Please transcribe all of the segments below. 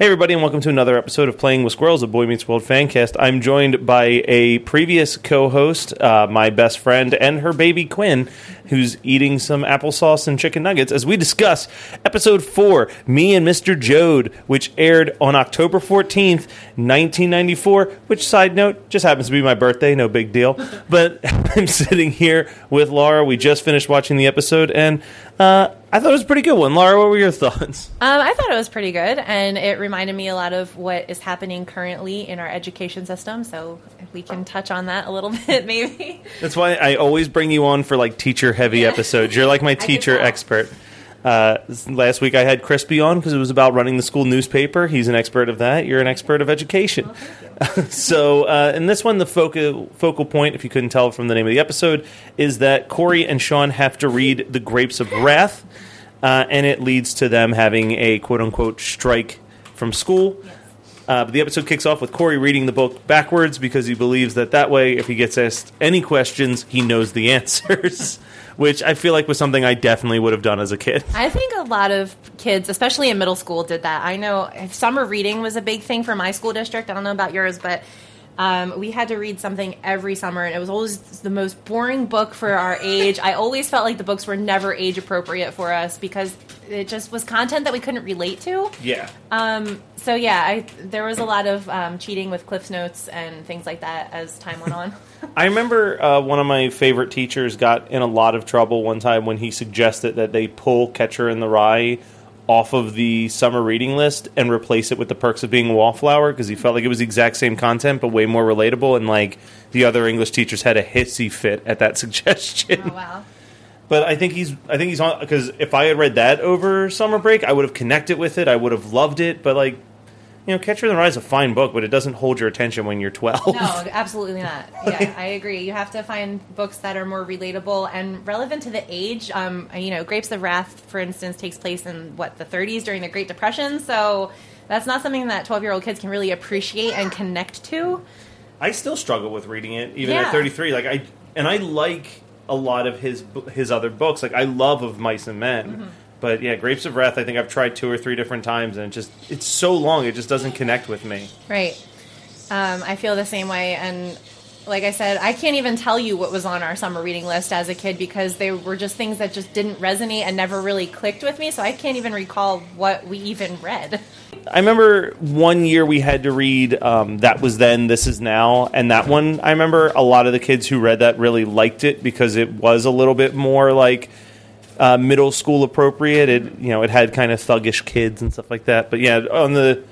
Hey, everybody, and welcome to another episode of Playing with Squirrels, a Boy Meets World fancast. I'm joined by a previous co host, uh, my best friend, and her baby Quinn, who's eating some applesauce and chicken nuggets as we discuss episode four, Me and Mr. Joad, which aired on October 14th, 1994. Which, side note, just happens to be my birthday, no big deal. But I'm sitting here with Laura. We just finished watching the episode, and uh, I thought it was a pretty good one. Laura, what were your thoughts? Um, I thought it was pretty good, and it reminded me a lot of what is happening currently in our education system. So if we can touch on that a little bit, maybe. That's why I always bring you on for like teacher heavy episodes. You're like my teacher expert. Uh, last week I had Crispy on because it was about running the school newspaper. He's an expert of that. You're an expert of education. so uh, in this one, the focal focal point, if you couldn't tell from the name of the episode, is that Corey and Sean have to read The Grapes of Wrath, uh, and it leads to them having a quote unquote strike from school. Uh, but the episode kicks off with Corey reading the book backwards because he believes that that way, if he gets asked any questions, he knows the answers. Which I feel like was something I definitely would have done as a kid. I think a lot of kids, especially in middle school, did that. I know summer reading was a big thing for my school district. I don't know about yours, but um, we had to read something every summer, and it was always the most boring book for our age. I always felt like the books were never age appropriate for us because it just was content that we couldn't relate to. Yeah. Um, so yeah, I, there was a lot of um, cheating with Cliff's Notes and things like that as time went on. I remember uh, one of my favorite teachers got in a lot of trouble one time when he suggested that they pull Catcher in the Rye off of the summer reading list and replace it with the perks of being a wallflower because he felt like it was the exact same content but way more relatable and like the other English teachers had a hissy fit at that suggestion. oh wow. But I think he's I think he's on because if I had read that over summer break, I would have connected with it. I would have loved it. But like, you know, Catcher in the Rye is a fine book, but it doesn't hold your attention when you're twelve. No, absolutely not. Yeah, I agree. You have to find books that are more relatable and relevant to the age. Um, you know, Grapes of Wrath, for instance, takes place in what the 30s during the Great Depression, so that's not something that 12 year old kids can really appreciate and connect to. I still struggle with reading it, even Yeah. at 33. Like I and I like a lot of his his other books. Like I love of Mice and Men, Mm-hmm. But yeah, Grapes of Wrath. I think I've tried two or three different times, and it just it's so long. It just doesn't connect with me. Right. Um, I feel the same way, and like I said, I can't even tell you what was on our summer reading list as a kid because they were just things that just didn't resonate and never really clicked with me. So I can't even recall what we even read. I remember one year we had to read um, that was then, this is now, and that one I remember a lot of the kids who read that really liked it because it was a little bit more like uh, middle school appropriate. It you know it had kind of thuggish kids and stuff like that. But yeah, on the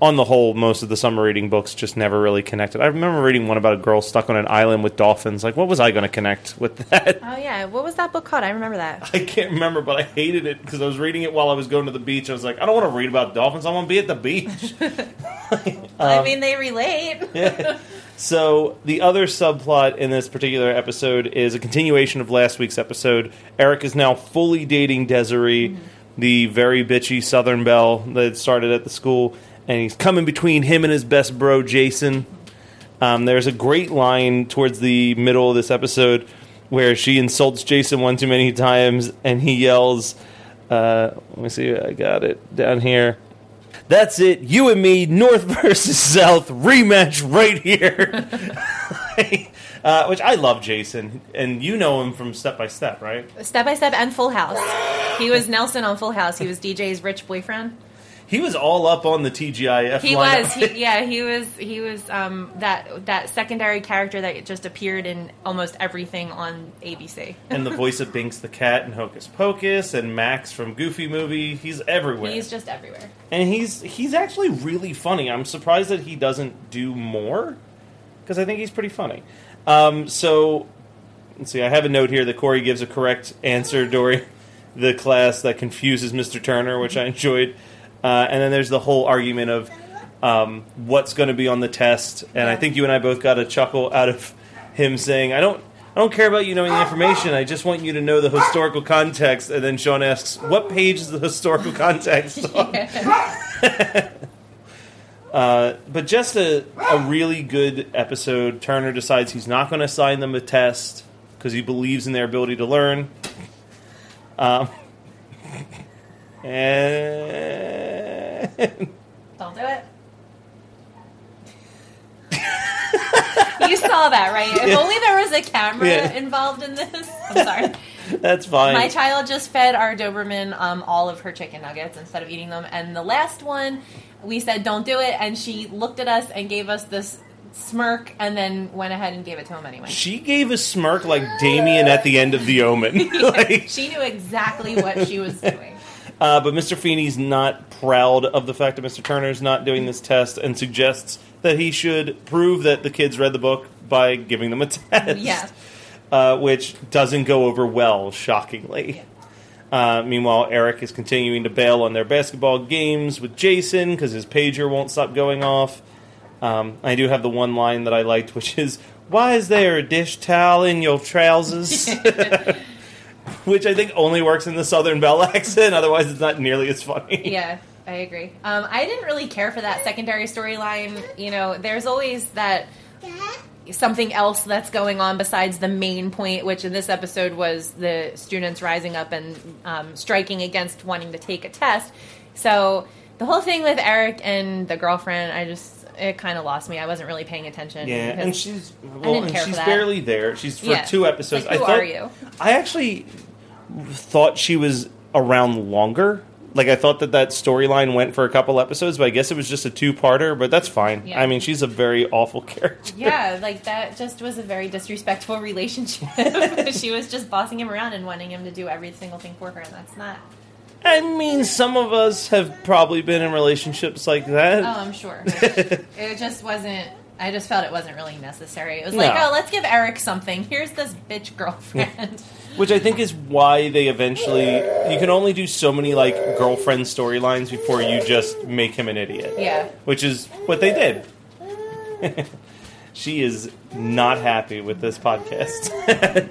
on the whole, most of the summer reading books just never really connected. I remember reading one about a girl stuck on an island with dolphins. Like, what was I going to connect with that? Oh yeah, what was that book called? I remember that. I can't remember, but I hated it because I was reading it while I was going to the beach. I was like, I don't want to read about dolphins. I want to be at the beach. I mean, they relate. So the other subplot in this particular episode is a continuation of last week's episode. Eric is now fully dating Desiree, the very bitchy Southern belle that started at the school, and he's coming between him and his best bro Jason. Um, there's a great line towards the middle of this episode where she insults Jason one too many times, and he yells, uh, "Let me see, I got it down here." That's it. You and me, North versus South rematch right here. uh, which I love Jason, and you know him from Step by Step, right? Step by Step and Full House. He was Nelson on Full House. He was DJ's rich boyfriend. He was all up on the TGIF. He was, he, yeah, he was, he was um, that that secondary character that just appeared in almost everything on ABC. and the voice of Binx the cat in Hocus Pocus, and Max from Goofy Movie. He's everywhere, He's just everywhere. and he's he's actually really funny. I'm surprised that he doesn't do more because I think he's pretty funny. Um, so let's see. I have a note here that Corey gives a correct answer during the class that confuses Mr. Turner, which I enjoyed. Uh, and then there's the whole argument of um, what's going to be on the test, and I think you and I both got a chuckle out of him saying, "I don't." I don't care about you knowing the information. I just want you to know the historical context. And then Sean asks, "What page is the historical context on?" Uh, but just a, a really good episode. Turner decides he's not going to assign them a test because he believes in their ability to learn. Um, and Don't do it. you saw that, right? If Yeah. only there was a camera Yeah. involved in this. I'm sorry. That's fine. My child just fed our Doberman um, all of her chicken nuggets instead of eating them. And the last one, we said, don't do it. And she looked at us and gave us this smirk and then went ahead and gave it to him anyway. she gave a smirk like Damien at the end of The Omen. like, she knew exactly what she was doing. Uh, but Mr. Feeney's not proud of the fact that Mr. Turner's not doing this test and suggests that he should prove that the kids read the book by giving them a test. Yeah. Uh, which doesn't go over well, shockingly. Uh, meanwhile, Eric is continuing to bail on their basketball games with Jason because his pager won't stop going off. Um, I do have the one line that I liked, which is, "Why is there a dish towel in your trousers?" which I think only works in the Southern Belle accent. Otherwise, it's not nearly as funny. Yeah, I agree. Um, I didn't really care for that secondary storyline. You know, there's always that something else that's going on besides the main point, which in this episode was the students rising up and um, striking against wanting to take a test. So the whole thing with Eric and the girlfriend, I just it kind of lost me. I wasn't really paying attention. Yeah, and she's well, and she's barely there. She's for Yeah. two episodes. Like, who I thought, are you? I actually thought she was around longer. Like I thought that that storyline went for a couple episodes, but I guess it was just a two-parter. But that's fine. Yeah. I mean, she's a very awful character. yeah, like that just was a very disrespectful relationship. she was just bossing him around and wanting him to do every single thing for her, and that's not. I mean, some of us have probably been in relationships like that. Oh, I'm sure. it just wasn't. I just felt it wasn't really necessary. It was like, No. oh, let's give Eric something. Here's this bitch girlfriend. Which I think is why they eventually you can only do so many like girlfriend storylines before you just make him an idiot. yeah. Which is what they did. she is not happy with this podcast.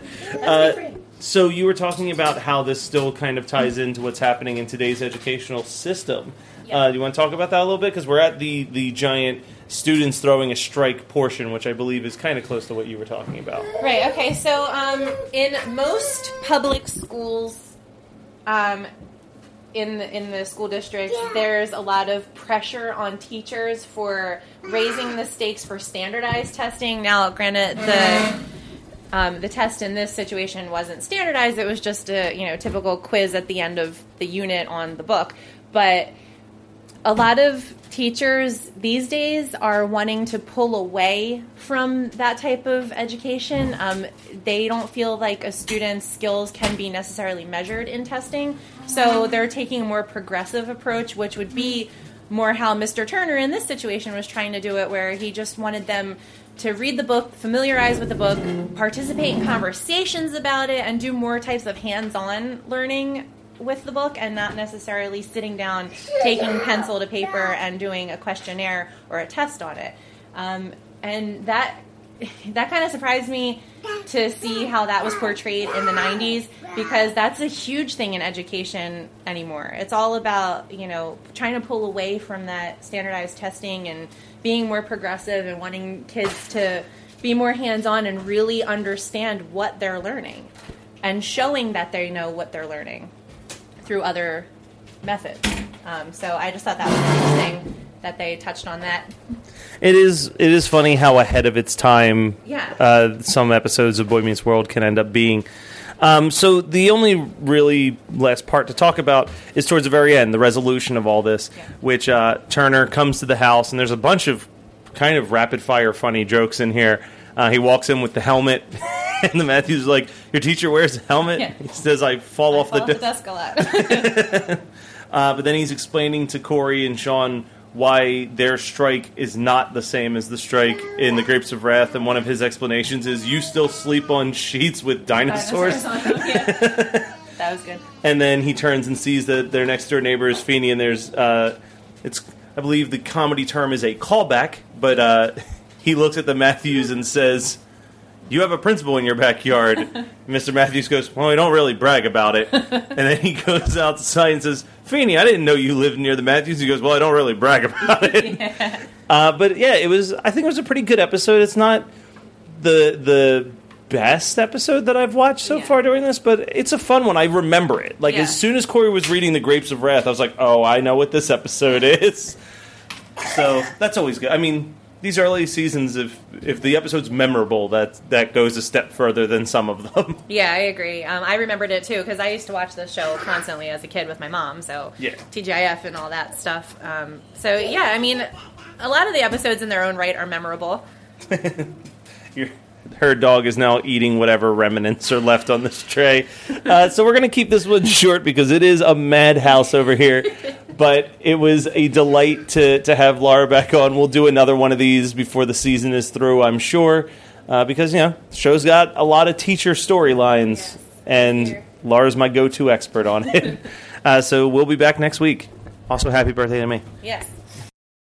Uh, so you were talking about how this still kind of ties into what's happening in today's educational system. Yeah. Uh, do you want to talk about that a little bit? Because we're at the the giant students throwing a strike portion, which I believe is kind of close to what you were talking about. Right. Okay. So, um, in most public schools, um, in the, in the school district, there's a lot of pressure on teachers for raising the stakes for standardized testing. Now, granted, the um, the test in this situation wasn't standardized; it was just a you know typical quiz at the end of the unit on the book, but a lot of teachers these days are wanting to pull away from that type of education. Um, they don't feel like a student's skills can be necessarily measured in testing, so they're taking a more progressive approach, which would be more how Mr. Turner in this situation was trying to do it, where he just wanted them to read the book, familiarize with the book, participate in conversations about it, and do more types of hands on learning with the book and not necessarily sitting down, taking pencil to paper, and doing a questionnaire or a test on it. Um, and that that kind of surprised me to see how that was portrayed in the 90s because that's a huge thing in education anymore. It's all about, you know, trying to pull away from that standardized testing and being more progressive and wanting kids to be more hands-on and really understand what they're learning and showing that they know what they're learning through other methods. Um, so I just thought that was interesting that they touched on that. It is it is funny how ahead of its time Yeah. uh, some episodes of Boy Meets World can end up being. Um, so the only really last part to talk about is towards the very end, the resolution of all this, Yeah. which uh, Turner comes to the house and there's a bunch of kind of rapid fire funny jokes in here. Uh, he walks in with the helmet, and the Matthews is like, "Your teacher wears a helmet." Yeah. He says, "I fall off Fall the off desk." a lot. Uh, but then he's explaining to Corey and Sean why their strike is not the same as the strike in the Grapes of Wrath, and one of his explanations is you still sleep on sheets with dinosaurs. Dinosaurs yeah. That was good. and then he turns and sees that their next door neighbor is Feeney, and there's uh, it's I believe the comedy term is a callback, but uh, he looks at the Matthews and says. You have a principal in your backyard. Mr. Matthews goes, Well, we don't really brag about it. And then he goes outside and says, Feeney, I didn't know you lived near the Matthews. He goes, Well, I don't really brag about it. Uh, but yeah, it was. I think it was a pretty good episode. It's not the the best episode that I've watched so Yeah. far during this, but it's a fun one. I remember it. Like Yeah. as soon as Corey was reading the Grapes of Wrath, I was like, "Oh, I know what this episode is." So that's always good. I mean, these early seasons, if if the episode's memorable, that that goes a step further than some of them. Yeah, I agree. Um, I remembered it too because I used to watch this show constantly as a kid with my mom. So Yeah. TGIF and all that stuff. Um, so yeah, I mean, a lot of the episodes in their own right are memorable. Your, her dog is now eating whatever remnants are left on this tray. Uh, so we're going to keep this one short because it is a madhouse over here. But it was a delight to, to have Laura back on. We'll do another one of these before the season is through, I'm sure. Uh, because, you know, the show's got a lot of teacher storylines. Yes. And Here. Laura's my go to expert on it. uh, so we'll be back next week. Also, happy birthday to me. Yes.